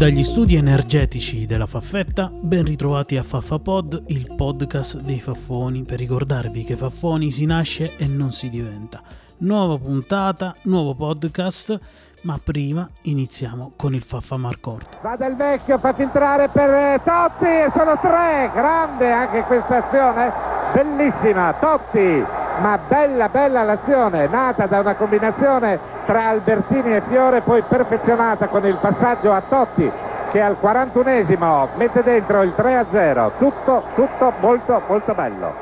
Dagli studi energetici della Faffetta, ben ritrovati a FaffaPod, il podcast dei Faffoni, per ricordarvi che Faffoni si nasce e non si diventa. Nuova puntata, nuovo podcast, ma prima iniziamo con il Faffa Marcord. Va del vecchio, fa filtrare per eh, Totti e sono tre, grande anche questa azione, bellissima, Totti, ma bella bella l'azione, nata da una combinazione tra Albertini e Fiore, poi perfezionata con il passaggio a Totti che al 41esimo mette dentro il 3-0. Tutto, tutto molto, molto bello.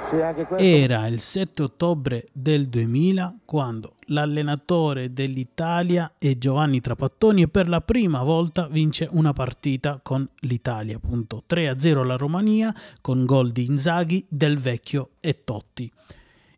Era il 7 ottobre del 2000 quando l'allenatore dell'Italia è Giovanni Trapattoni e per la prima volta vince una partita con l'Italia. Appunto 3-0 la Romania con gol di Inzaghi, Del Vecchio e Totti.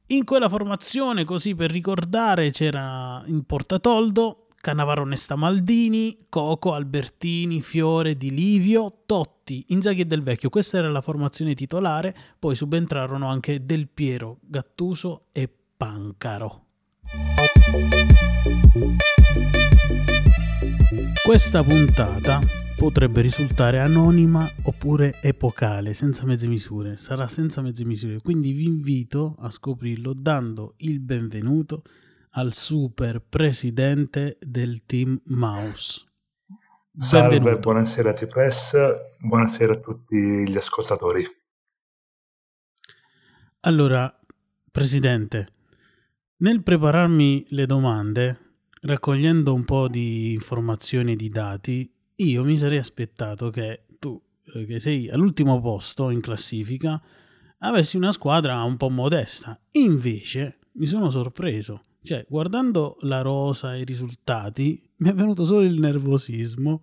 In quella formazione, così per ricordare, c'era in Portatoldo Cannavaro Nesta Maldini, Coco, Albertini, Fiore, Di Livio, Totti, Inzaghi e Del Vecchio. Questa era la formazione titolare, poi subentrarono anche Del Piero, Gattuso e Pancaro. Questa puntata potrebbe risultare anonima oppure epocale, senza mezze misure. Sarà senza mezze misure, quindi vi invito a scoprirlo dando il benvenuto al super presidente del team Mouse. Salve, benvenuto. buonasera T-Press, buonasera a tutti gli ascoltatori. Allora, presidente, nel prepararmi le domande, raccogliendo un po' di informazioni e di dati, io mi sarei aspettato che tu, eh, che sei all'ultimo posto in classifica, avessi una squadra un po' modesta. Invece mi sono sorpreso. Cioè, guardando la rosa e i risultati, mi è venuto solo il nervosismo,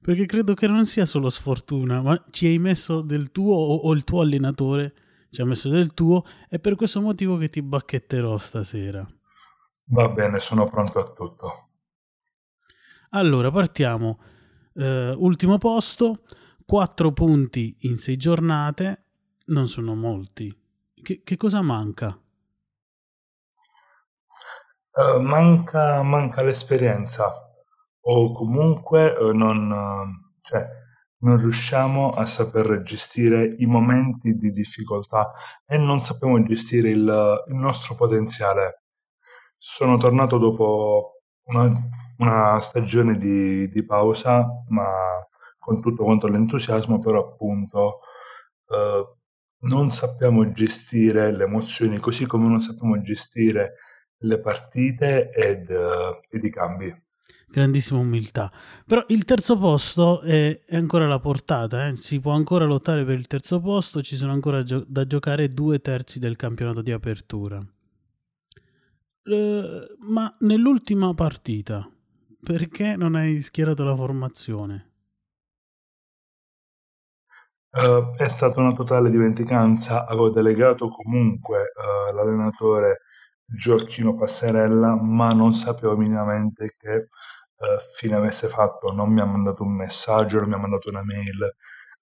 perché credo che non sia solo sfortuna, ma ci hai messo del tuo o, il tuo allenatore ci ha messo del tuo, è per questo motivo che ti bacchetterò stasera. Va bene, sono pronto a tutto. Allora, partiamo Uh, ultimo posto, 4 punti in 6 giornate, non sono molti. Che, che cosa manca? Uh, manca, manca, l'esperienza o comunque uh, non, cioè, non riusciamo a saper gestire i momenti di difficoltà e non sappiamo gestire il, il nostro potenziale. Sono tornato dopo una, una stagione di, di, pausa, ma con tutto quanto l'entusiasmo, però appunto eh, non sappiamo gestire le emozioni, così come non sappiamo gestire le partite ed, uh, ed i cambi. Grandissima umiltà. Però il terzo posto è, è ancora alla portata, eh? si può ancora lottare per il terzo posto, ci sono ancora gio- da giocare due terzi del campionato di apertura. Eh, ma nell'ultima partita, perché non hai schierato la formazione? Uh, è stata una totale dimenticanza, avevo delegato comunque uh, l'allenatore Gioacchino Passerella, ma non sapevo minimamente che uh, fine avesse fatto, non mi ha mandato un messaggio, non mi ha mandato una mail,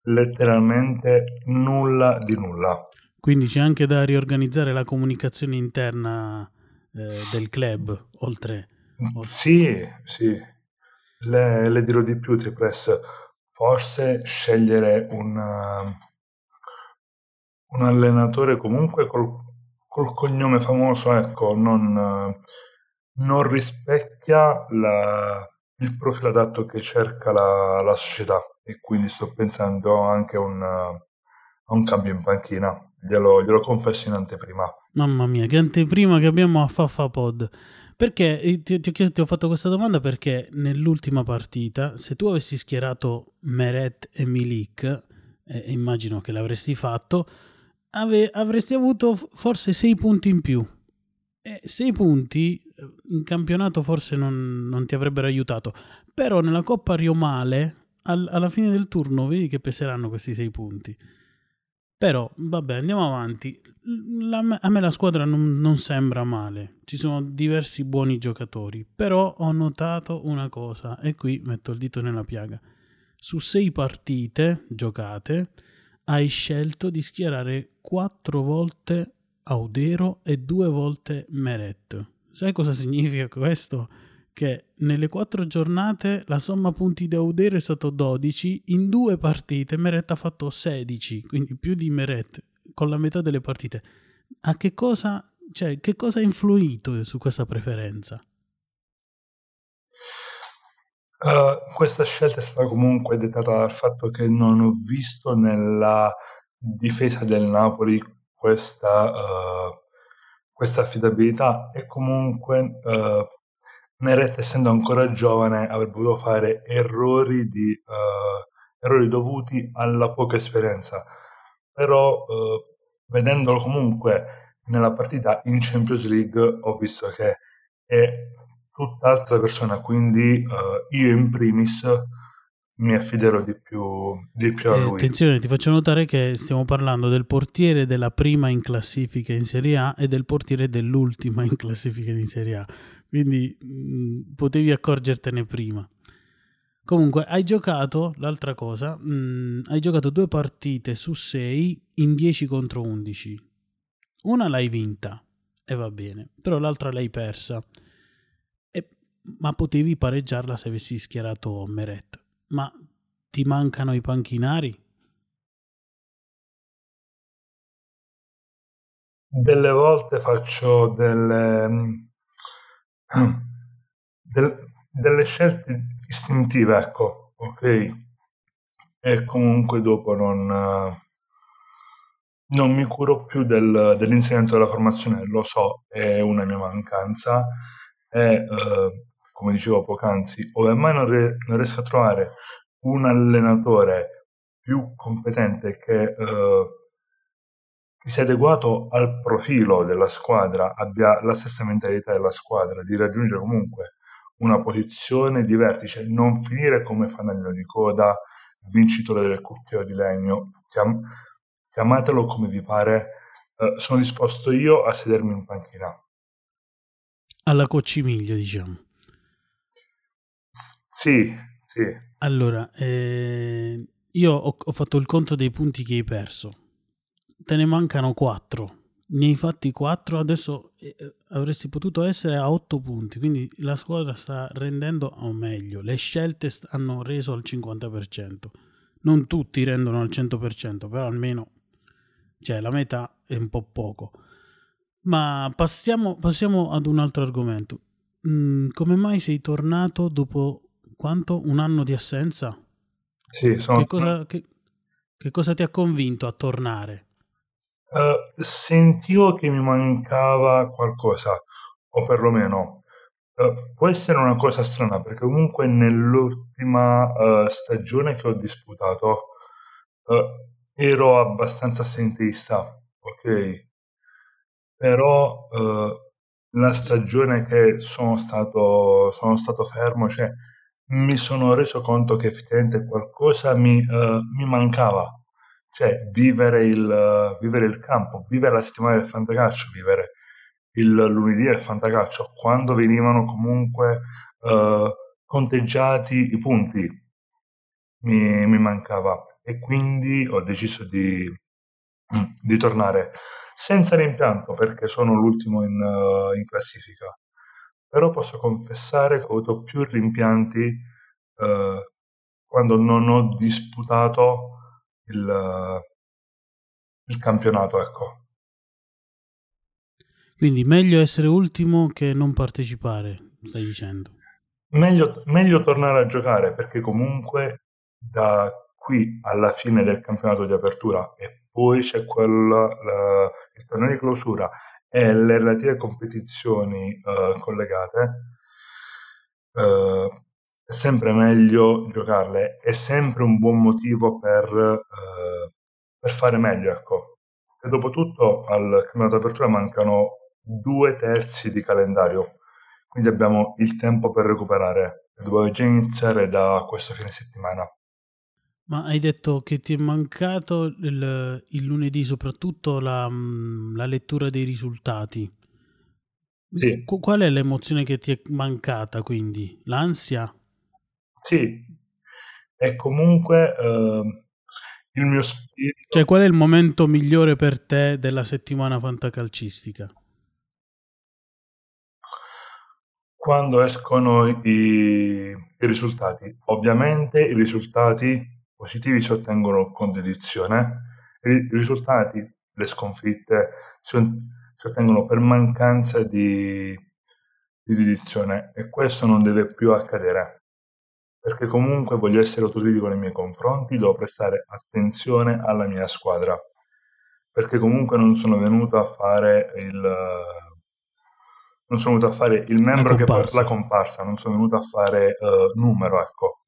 letteralmente nulla di nulla. Quindi c'è anche da riorganizzare la comunicazione interna eh, del club, oltre, oltre... Sì, sì. Le, le dirò di più, Tripress. Forse scegliere un, uh, un allenatore comunque col, col, cognome famoso, ecco, non, non rispecchia la, il profilo adatto che cerca la, la, società e quindi sto pensando anche a un, a un cambio in panchina. Glielo, glielo confesso in anteprima. Mamma mia, che anteprima che abbiamo a Faffa Pod. Perché eh, ti, ti, ti, ho fatto questa domanda perché nell'ultima partita, se tu avessi schierato Meret e Milik, eh, immagino che l'avresti fatto, ave, avresti avuto forse 6 punti in più. E 6 punti eh, in campionato forse non, non, ti avrebbero aiutato, però nella Coppa Rio Male, al, alla fine del turno, vedi che peseranno questi 6 punti. Però, vabbè, andiamo avanti. La, a me la squadra non, non, sembra male, ci sono diversi buoni giocatori, però ho notato una cosa e qui metto il dito nella piaga. Su sei partite giocate hai scelto di schierare quattro volte Audero e due volte Meret. Sai cosa significa questo? Che nelle quattro giornate la somma punti di Audero è stato 12, in due partite Meret ha fatto 16, quindi più di Meret con la metà delle partite. A che cosa, cioè, che cosa ha influito su questa preferenza? Uh, questa scelta è stata comunque dettata dal fatto che non ho visto nella difesa del Napoli questa, uh, questa affidabilità e comunque uh, Meret essendo ancora giovane avrebbe potuto fare errori, di, errori dovuti alla poca esperienza. Però eh, vedendolo comunque nella partita in Champions League ho visto che è tutt'altra persona, quindi eh, io in primis mi affiderò di più, di più a eh, lui. attenzione, ti faccio notare che stiamo parlando del portiere della prima in classifica in Serie A e del portiere dell'ultima in classifica in Serie A, quindi mh, mm, potevi accorgertene prima. Comunque, hai giocato, l'altra cosa, mh, mm, hai giocato due partite su sei in 10 contro 11. Una l'hai vinta, e va bene, però l'altra l'hai persa. Ma potevi pareggiarla se avessi schierato Meret. Ma ti mancano i panchinari? Delle volte faccio delle, del, delle scelte istintiva, ecco, ok? E comunque dopo non, non mi curo più del, dell'insegnamento della formazione, lo so, è una mia mancanza e eh, come dicevo poc'anzi, ove mai non, re, non, riesco a trovare un allenatore più competente che, eh, che sia adeguato al profilo della squadra, abbia la stessa mentalità della squadra, di raggiungere comunque una posizione di vertice, non finire come fanalino di coda, vincitore del cucchiaio di legno, chiam- chiamatelo come vi pare, eh, sono disposto io a sedermi in panchina. Alla Coccimiglio, diciamo. Sì, sì. Allora, eh, io ho, ho fatto il conto dei punti che hai perso. Te ne mancano 4 ne hai fatti 4, adesso eh, avresti potuto essere a 8 punti, quindi la squadra sta rendendo o meglio, le scelte hanno reso al 50%. Non tutti rendono al 100%, però almeno cioè, la metà è un po' poco. Ma passiamo, passiamo ad un altro argomento. Mm, come mai sei tornato dopo quanto? Un anno di assenza? Sì, sono... Che cosa, che, che cosa ti ha convinto a tornare? Uh, sentivo che mi mancava qualcosa, o perlomeno uh, può essere una cosa strana, perché comunque nell'ultima uh, stagione che ho disputato ero abbastanza assenteista, ok? Però la stagione che sono stato, sono stato fermo, cioè mi sono reso conto che effettivamente qualcosa mi, mi mancava cioè vivere il, vivere il campo, vivere la settimana del fantacalcio, vivere il lunedì del fantacalcio, quando venivano comunque uh, conteggiati i punti, mi, mi, mancava e quindi ho deciso di, di tornare senza rimpianto perché sono l'ultimo in, uh, in, classifica. Però posso confessare che ho avuto più rimpianti uh, quando non ho disputato il, il campionato, ecco. Quindi meglio essere ultimo che non partecipare, stai dicendo. Meglio, meglio tornare a giocare perché comunque da qui alla fine del campionato di apertura e poi c'è quel, la, il torneo di clausura e le relative competizioni uh, collegate, uh, è sempre meglio giocarle, è sempre un buon motivo per, eh, per fare meglio, ecco. E dopo tutto al campionato d'apertura mancano due terzi di calendario, quindi abbiamo il tempo per recuperare. Dobbiamo già iniziare da questo fine settimana. Ma hai detto che ti è mancato il, il lunedì soprattutto la, mm, la, lettura dei risultati. Sì. Qu- qual è l'emozione che ti è mancata quindi? L'ansia? Sì, e comunque uh, il mio spirito... Cioè qual è il momento migliore per te della settimana fantacalcistica? Quando escono i, i risultati. Ovviamente i risultati positivi si ottengono con dedizione, i risultati, le sconfitte, si, ottengono per mancanza di, di dedizione e questo non deve più accadere perché comunque voglio essere autocritico nei miei confronti, devo prestare attenzione alla mia squadra, perché comunque non sono venuto a fare il, non sono venuto a fare il membro che la comparsa, non sono venuto a fare uh, numero, ecco.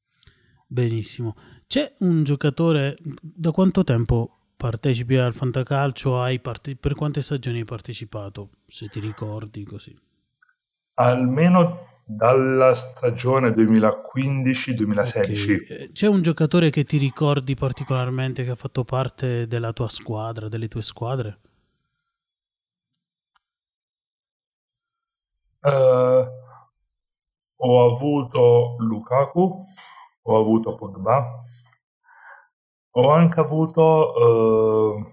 Benissimo. C'è un giocatore, da quanto tempo partecipi al fantacalcio? Hai parte- per quante stagioni hai partecipato, se ti ricordi così? Almeno dalla stagione 2015-2016. Okay. C'è un giocatore che ti ricordi particolarmente che ha fatto parte della tua squadra, delle tue squadre? Uh, ho avuto Lukaku, ho avuto Pogba, ho anche avuto uh,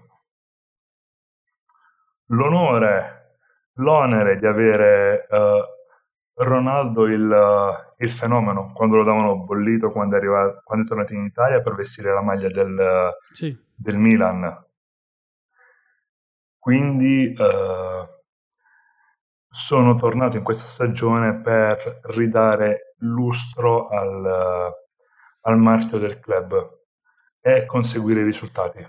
l'onore, l'onere di avere uh, Ronaldo il, il, fenomeno, quando lo davano bollito quando è, arrivato, quando è tornato in Italia per vestire la maglia del, sì. del Milan. Quindi uh, sono tornato in questa stagione per ridare lustro al, al marchio del club e conseguire i risultati.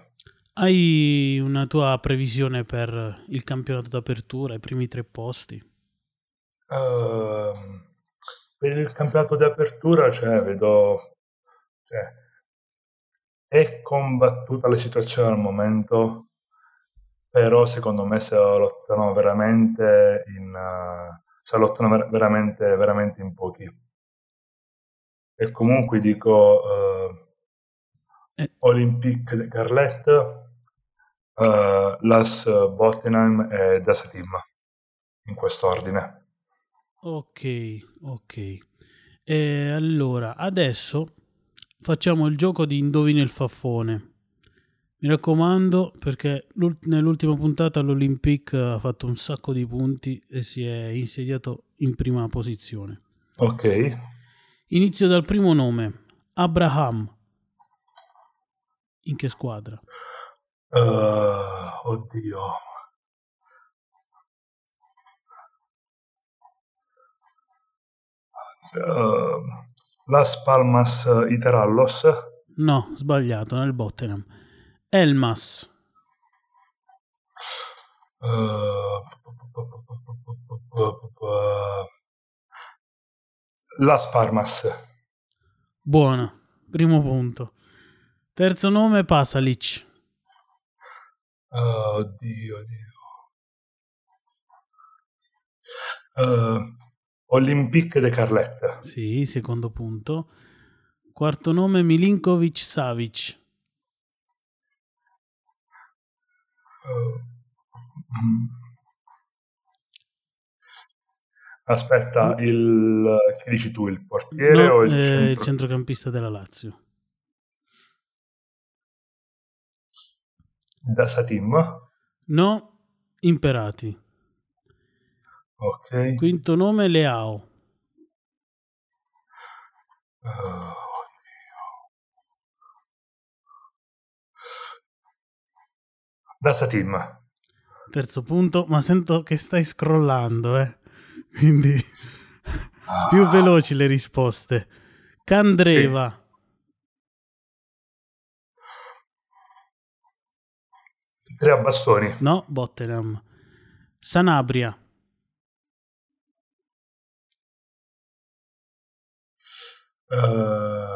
Hai una tua previsione per il campionato d'apertura, i primi tre posti? Uh, per il campionato d'apertura, cioè, vedo... Cioè, è combattuta la situazione al momento, però secondo me se lottano veramente in... Uh, se lottano ver- veramente, veramente in pochi. E comunque dico... Uh, eh. Olympique Carlet, uh, Las Bottenheim e Dasatim, in quest'ordine. Ok, ok. E allora, adesso facciamo il gioco di indovina il faffone. Mi raccomando, perché nell'ultima puntata l'Olympique ha fatto un sacco di punti e si è insediato in prima posizione. Ok. Inizio dal primo nome, Abraham. In che squadra? Uh, oddio. Uh, Las Palmas Iterallos. No, sbagliato, nel Bottenham. Elmas. Uh, Las Palmas. Buona, primo punto. Terzo nome Pasalic. Oh, oddio, oddio. Uh, Olympique de Carletta. Sì, secondo punto. Quarto nome Milinkovic Savic. Uh, mm. Aspetta, il che dici tu, il portiere no, o il, eh, centro... il centrocampista della Lazio? Da Satim? No, Imperati. Ok. Quinto nome Leao. Oh, da Satim. Terzo punto, ma sento che stai scrollando, eh. Quindi ah. più veloci le risposte. Candreva. Sì. Tre a bastoni. No, Bottenham. Sanabria. Uh...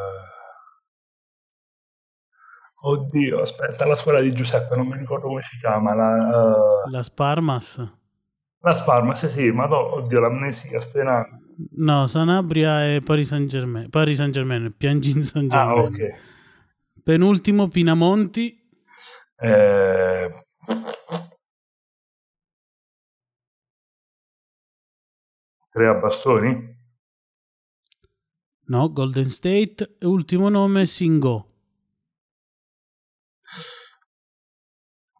Oddio, aspetta, la scuola di Giuseppe, non mi ricordo come si chiama. La, uh... la Sparmas? La Sparmas, sì, ma no, oddio, l'amnesia, ansia. No, Sanabria e Paris Saint Germain. Paris Saint Germain, Piangin Saint Germain. Ah, ok. Penultimo Pinamonti. Eh, tre a bastoni? No, Golden State. Ultimo nome Singo.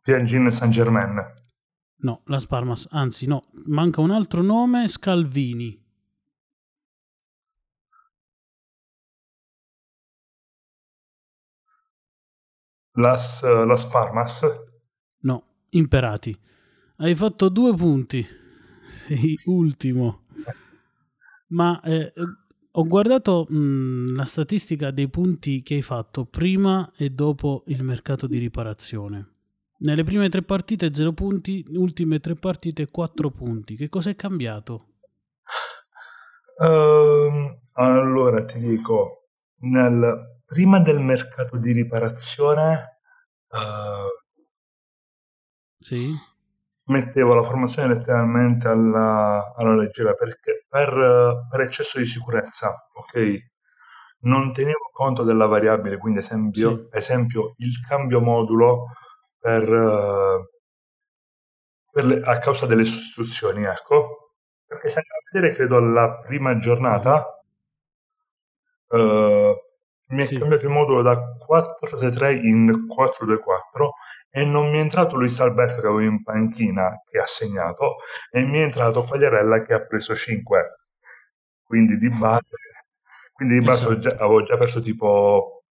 Piangin Saint Germain. No, Las Palmas, anzi no, manca un altro nome, Scalvini. Las, uh, Las Palmas? No, Imperati. Hai fatto due punti. Sei ultimo. Ma eh, ho guardato mh, la statistica dei punti che hai fatto prima e dopo il mercato di riparazione. Nelle prime tre partite 0 punti, ultime tre partite 4 punti. Che cosa è cambiato? Uh, allora ti dico, nel, prima del mercato di riparazione uh, sì. mettevo la formazione letteralmente alla, alla leggera perché per, per, eccesso di sicurezza, ok? Non tenevo conto della variabile, quindi esempio, sì. esempio il cambio modulo per, per le, a causa delle sostituzioni, ecco. Perché se andiamo a vedere, credo, alla prima giornata, uh, mi è sì. cambiato il modulo da 4-3 in 4-2-4 e non mi è entrato Luis Alberto che avevo in panchina che ha segnato e mi è entrato Quagliarella che ha preso 5 quindi di base quindi di base esatto. già, avevo già perso tipo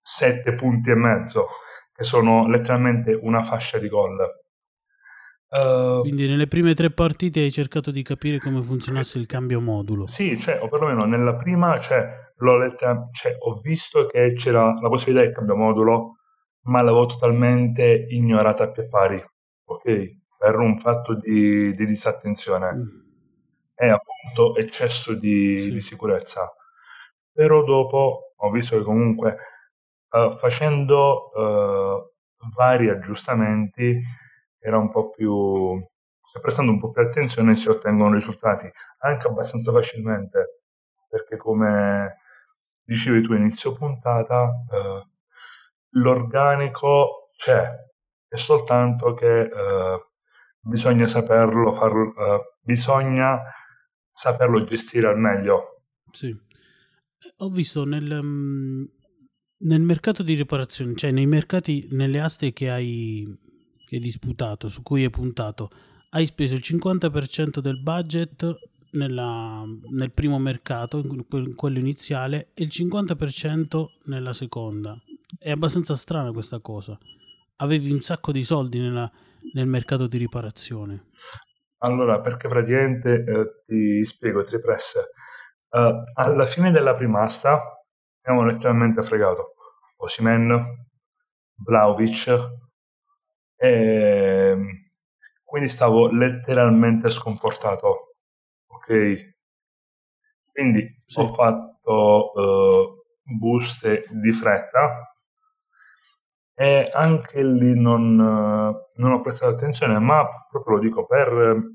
7 punti e mezzo che sono letteralmente una fascia di gol. Uh, Quindi nelle prime tre partite hai cercato di capire come funzionasse il cambio modulo. Sì, cioè, o perlomeno nella prima cioè, l'ho letta, cioè, ho visto che c'era la possibilità del cambio modulo, ma l'avevo totalmente ignorata a pie pari, ok? Per un fatto di, di disattenzione mm. e appunto eccesso di, sì. di sicurezza. Però dopo ho visto che comunque uh, facendo uh, vari aggiustamenti era un po' più prestando un po' più attenzione si ottengono risultati anche abbastanza facilmente perché come dicevi tu inizio puntata uh, l'organico c'è è soltanto che bisogna saperlo far, bisogna saperlo gestire al meglio. Sì. Ho visto nel um nel mercato di riparazione, cioè nei mercati, nelle aste che hai, che hai disputato, su cui hai puntato, hai speso il 50% del budget nella, nel primo mercato, in quello iniziale, e il 50% nella seconda. È abbastanza strana questa cosa. Avevi un sacco di soldi nella, nel mercato di riparazione. Allora, perché praticamente eh, ti spiego, ti ripresse. Uh, alla fine della prima asta abbiamo letteralmente fregato Osimen, Vlaovic e quindi stavo letteralmente sconfortato ok quindi sì. ho fatto uh, buste di fretta e anche lì non, non, ho prestato attenzione ma proprio lo dico per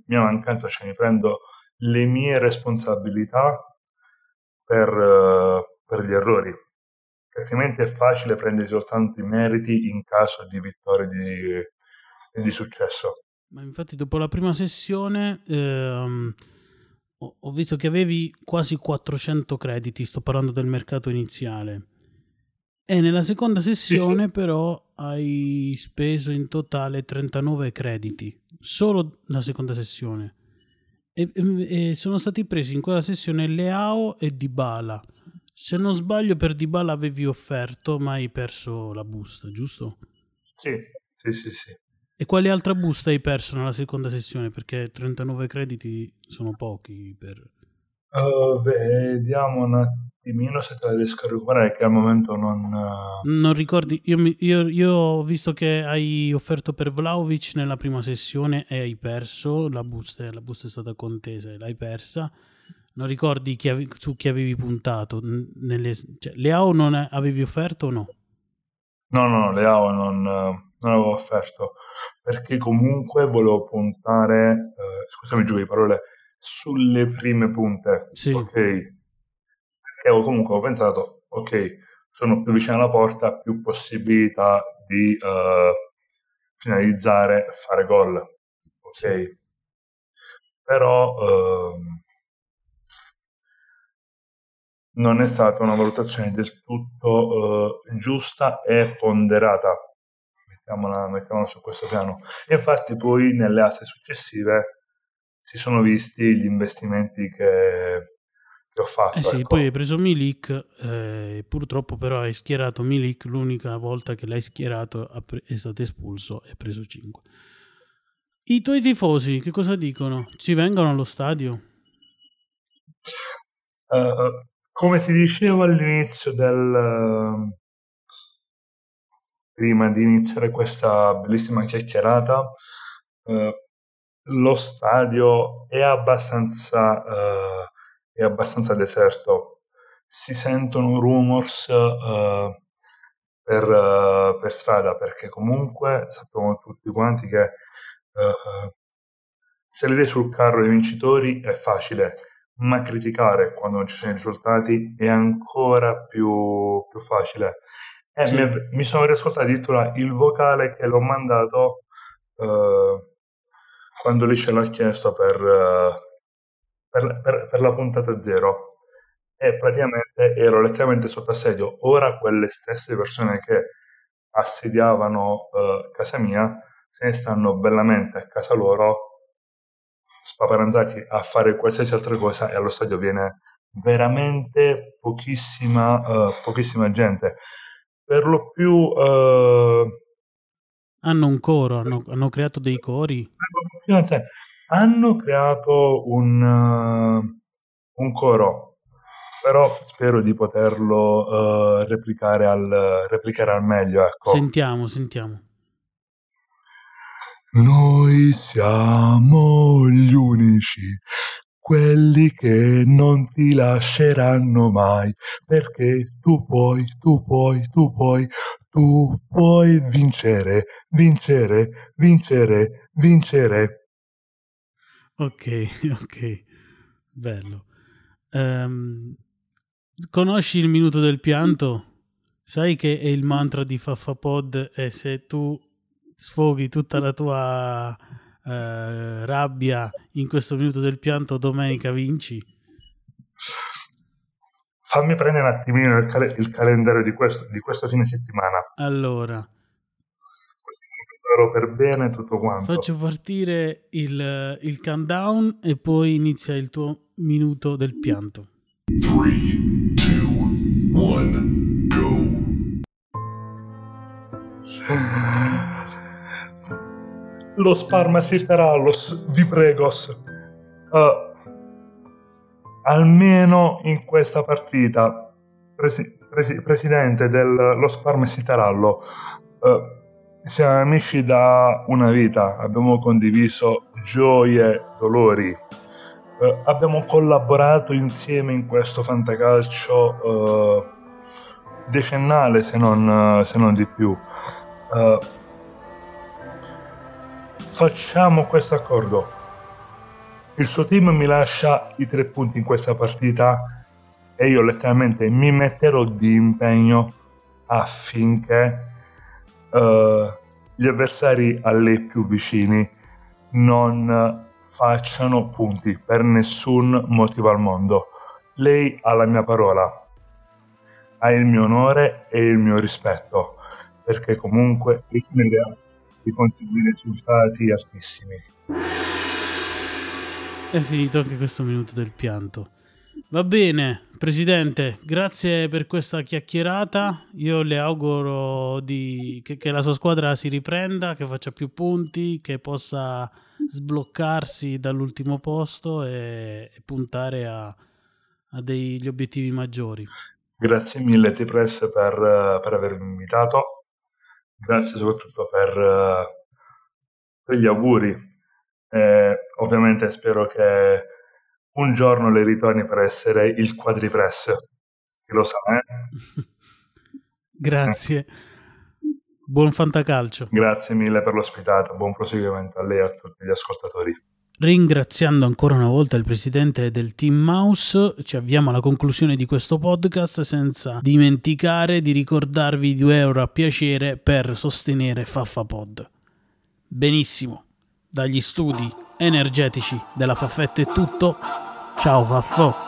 mia mancanza cioè mi prendo le mie responsabilità per, per gli errori altrimenti è facile prendere soltanto i meriti in caso di vittoria di, di successo. Ma infatti dopo la prima sessione ehm, ho visto che avevi quasi 400 crediti, sto parlando del mercato iniziale. E nella seconda sessione sì, sì. però hai speso in totale 39 crediti, solo la seconda sessione. E, e, e sono stati presi in quella sessione Leao e Dybala se non sbaglio, per Dybala avevi offerto, ma hai perso la busta, giusto? Sì, sì, sì, sì. E quale altra busta hai perso nella seconda sessione? Perché 39 crediti sono pochi per... Uh, vediamo un attimino se te la riesco a recuperare che al momento non... Uh... Non ricordi, io, io, io, ho visto che hai offerto per Vlaovic nella prima sessione e hai perso, la busta, la busta è stata contesa e l'hai persa non ricordi chi ave- su chi avevi puntato? Nelle, cioè, Leao non avevi offerto o no? No, no, no Leao non, non avevo offerto perché comunque volevo puntare, eh, scusami giù di parole, sulle prime punte. Sì. Ok. Perché avevo comunque ho pensato, ok, sono più vicino alla porta, più possibilità di uh, finalizzare, fare gol. Ok? Sì. Però uh, non è stata una valutazione del tutto uh, giusta e ponderata. Mettiamola, mettiamola su questo piano. E infatti poi nelle aste successive si sono visti gli investimenti che ho fatto. Eh sì, ecco. poi hai preso Milik, eh, purtroppo però hai schierato Milik, l'unica volta che l'hai schierato è stato espulso e preso 5. I tuoi tifosi che cosa dicono? Ci vengono allo stadio? Uh, come ti dicevo all'inizio del... Prima di iniziare questa bellissima chiacchierata, uh, lo stadio è abbastanza è abbastanza deserto. Si sentono rumors uh, per, uh, per, strada perché comunque sappiamo tutti quanti che uh, salire sul carro dei vincitori è facile, ma criticare quando non ci sono i risultati è ancora più, più facile. E sì. mi, mi, sono riascoltato addirittura il vocale che l'ho mandato quando lì ce l'ha chiesto per per, per, per la puntata zero e praticamente ero letteralmente sotto assedio. Ora quelle stesse persone che assediavano uh, casa mia se ne stanno bellamente a casa loro spaparanzati a fare qualsiasi altra cosa e allo stadio viene veramente pochissima, uh, pochissima gente. Per lo più... Uh, hanno un coro, hanno, hanno creato dei cori hanno creato un, uh, un coro, però spero di poterlo uh, replicare, al, replicare al meglio. Ecco. Sentiamo, sentiamo. Noi siamo gli unici, quelli che non ti lasceranno mai, perché tu puoi, tu puoi, tu puoi, tu puoi vincere, vincere, vincere, vincere. Ok, ok, bello. Um, conosci il minuto del pianto? Sai che è il mantra di Faffapod e se tu sfoghi tutta la tua uh, rabbia in questo minuto del pianto, domenica vinci? Fammi prendere un attimino il, cal- il calendario di questo, di questo fine settimana. Allora, per bene tutto quanto. Faccio partire il, il countdown e poi inizia il tuo minuto del pianto. 3, 2, 1, go. Los Parmasirterallos, vi prego. Uh, almeno in questa partita, presi, presi, presidente del Los Parmasiterallo, uh, siamo amici da una vita, abbiamo condiviso gioie, dolori, eh, abbiamo collaborato insieme in questo fantacalcio eh, decennale se non, se non, di più. Eh, facciamo questo accordo. Il suo team mi lascia i tre punti in questa partita e io letteralmente mi metterò di impegno affinché uh, gli avversari a lei più vicini non facciano punti per nessun motivo al mondo. Lei ha la mia parola, ha il mio onore e il mio rispetto, perché comunque rischia di conseguire risultati altissimi. È finito anche questo minuto del pianto. Va bene, Presidente, grazie per questa chiacchierata. Io le auguro di, che, che, la sua squadra si riprenda, che faccia più punti, che possa sbloccarsi dall'ultimo posto e, e puntare a, a, degli obiettivi maggiori. Grazie mille T-Press per, per avermi invitato, grazie soprattutto per, per gli auguri. Eh, ovviamente spero che un giorno le ritorni per essere il quadripress. Chi lo sa, eh? Grazie. Buon fantacalcio. Grazie mille per l'ospitata, buon proseguimento a lei e a tutti gli ascoltatori. Ringraziando ancora una volta il presidente del Team Mouse, ci avviamo alla conclusione di questo podcast senza dimenticare di ricordarvi 2 euro a piacere per sostenere FaffaPod. Benissimo, dagli studi energetici della Faffetta è tutto. Ciao Faffo!